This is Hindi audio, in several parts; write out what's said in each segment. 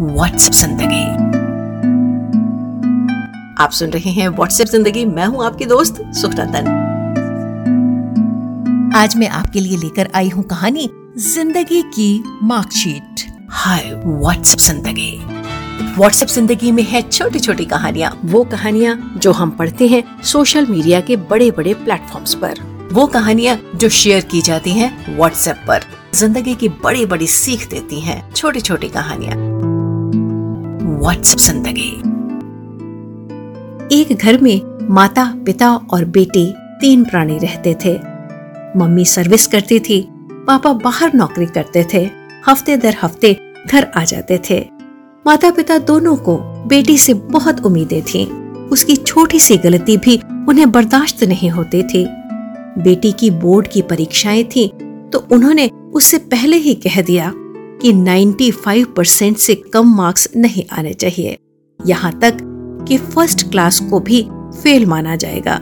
व्हाट्सएप ज़िंदगी आप सुन रहे हैं व्हाट्सएप ज़िंदगी मैं हूँ आपकी दोस्त सुखरतन। आज मैं आपके लिए लेकर आई हूँ कहानी ज़िंदगी की मार्कशीट। हाय व्हाट्सएप ज़िंदगी व्हाट्सएप ज़िंदगी में है छोटी छोटी कहानियाँ। वो कहानियाँ जो हम पढ़ते हैं सोशल मीडिया के बड़े बड़े प्लेटफॉर्म्स पर। वो कहानियाँ जो शेयर की जाती हैं व्हाट्सएप पर। ज़िंदगी की बड़ी बड़ी सीख देती हैं छोटी छोटी कहानियाँ। व्हाट्सएप ज़िंदगी। एक घर में माता, पिता और बेटे तीन प्राणी रहते थे। मम्मी सर्विस करती थी, पापा बाहर नौकरी करते थे, हफ़्ते दर हफ़्ते घर आ जाते थे। माता, पिता दोनों को बेटी से बहुत उम्मीदें थीं। उसकी छोटी सी गलती भी उन्हें बर्दाश्त नहीं होती थी। बेटी की बोर्ड की परीक्षाएँ थी तो उन्होंने उससे पहले ही कह दिया कि 95 परसेंट से कम मार्क्स नहीं आने चाहिए। यहाँ तक कि फ़र्स्ट क्लास को भी फेल माना जाएगा।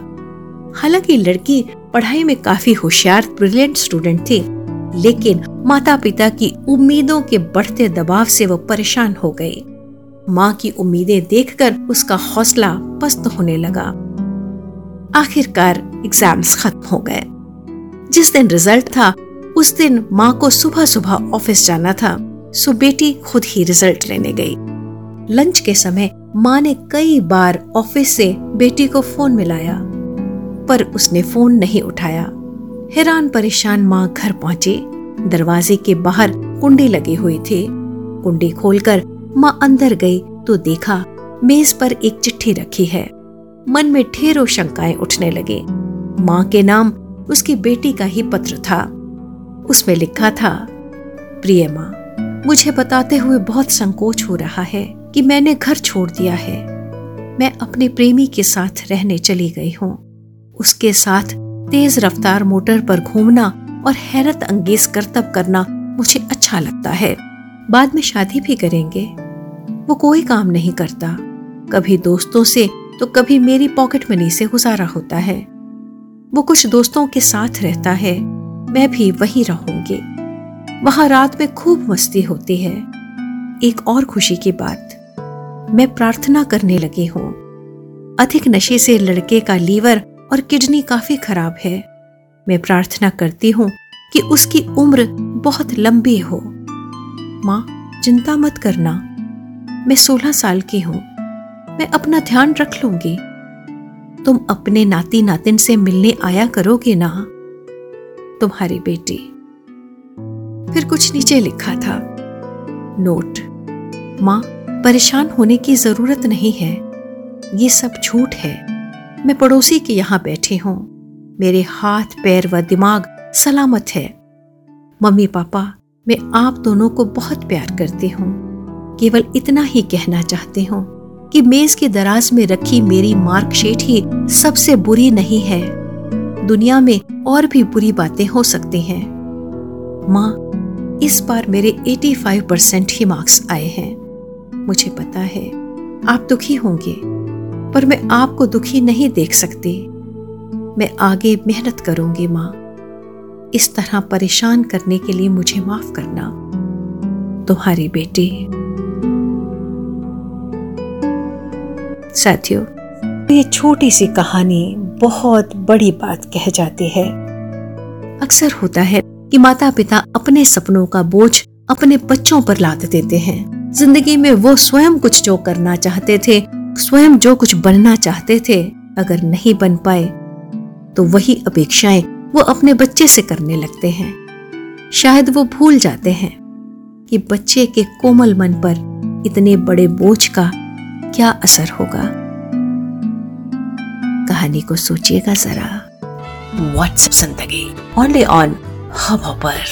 हालाँकि लड़की पढ़ाई में काफ़ी होशियार ब्रिलियंट स्टूडेंट थी, लेकिन माता पिता की उम्मीदों के बढ़ते दबाव से वो परेशान हो गई। माँ की उम्मीदें देखकर उसका हौसला पस्त होने लगा। आखिरकार एग्ज़ाम्स खत्म हो गए। जिस दिन रिज़ल्ट था उस दिन माँ को सुबह सुबह ऑफ़िस जाना था, सो बेटी खुद ही रिज़ल्ट लेने गई। लंच के समय माँ ने कई बार ऑफ़िस से बेटी को फ़ोन मिलाया, पर उसने फ़ोन नहीं उठाया। हैरान परेशान माँ घर पहुँची। दरवाजे के बाहर कुंडी लगी हुई थी। कुंडी खोलकर माँ अंदर गई तो देखा मेज पर एक चिट्ठी रखी है। मन में ढेरों शंकाएँ उठने लगी। माँ के नाम उसकी बेटी का ही पत्र था। उसमें लिखा था, प्रिय माँ, मुझे बताते हुए बहुत संकोच हो रहा है कि मैंने घर छोड़ दिया है। मैं अपने प्रेमी के साथ रहने चली गई हूँ। उसके साथ तेज रफ्तार मोटर पर घूमना और हैरत अंगेज करतब करना मुझे अच्छा लगता है। बाद में शादी भी करेंगे। वो कोई काम नहीं करता। कभी दोस्तों से तो कभी मेरी पॉकेट मनी से गुजारा होता है। वो कुछ दोस्तों के साथ रहता है। मैं भी वहीं रहूँगी। वहाँ रात में खूब मस्ती होती है। एक और खुशी की बात, मैं प्रार्थना करने लगी हूँ। अधिक नशे से लड़के का लीवर और किडनी काफ़ी खराब है। मैं प्रार्थना करती हूँ कि उसकी उम्र बहुत लंबी हो। माँ, चिंता मत करना। मैं सोलह साल की हूँ। मैं अपना ध्यान रख लूँगी। तुम अपने नाती नातिन से मिलने आया करोगे ना? तुम्हारी बेटी। फिर कुछ नीचे लिखा था, नोट, माँ, परेशान होने की ज़रूरत नहीं है। ये सब झूठ है। मैं पड़ोसी के यहाँ बैठी हूँ। मेरे हाथ, पैर व दिमाग सलामत है। मम्मी पापा, मैं आप दोनों को बहुत प्यार करती हूँ। केवल इतना ही कहना चाहती हूँ कि मेज की दराज में रखी मेरी मार्कशीट ही सबसे बुरी नहीं है। दुनिया में और भी बुरी बातें हो सकती हैं। माँ, इस बार मेरे 85 परसेंट ही मार्क्स आए हैं। मुझे पता है, आप दुखी होंगे, पर मैं आपको दुखी नहीं देख सकती। मैं आगे मेहनत करूँगी, माँ। इस तरह परेशान करने के लिए मुझे माफ़ करना। तुम्हारी बेटी। साथियों, ये छोटी सी कहानी बहुत बड़ी बात कह जाती है। अक्सर होता है कि माता पिता अपने सपनों का बोझ अपने बच्चों पर लाद देते हैं। ज़िंदगी में वो स्वयं कुछ जो करना चाहते थे, स्वयं जो कुछ बनना चाहते थे, अगर नहीं बन पाए तो वही अपेक्षाएँ वो अपने बच्चे से करने लगते हैं। शायद वो भूल जाते हैं कि बच्चे के कोमल मन पर इतने बड़े बोझ का क्या असर होगा। कहानी को सोचिएगा जरा। व्हाट्सएप ज़िंदगी ओनली ऑन हब पर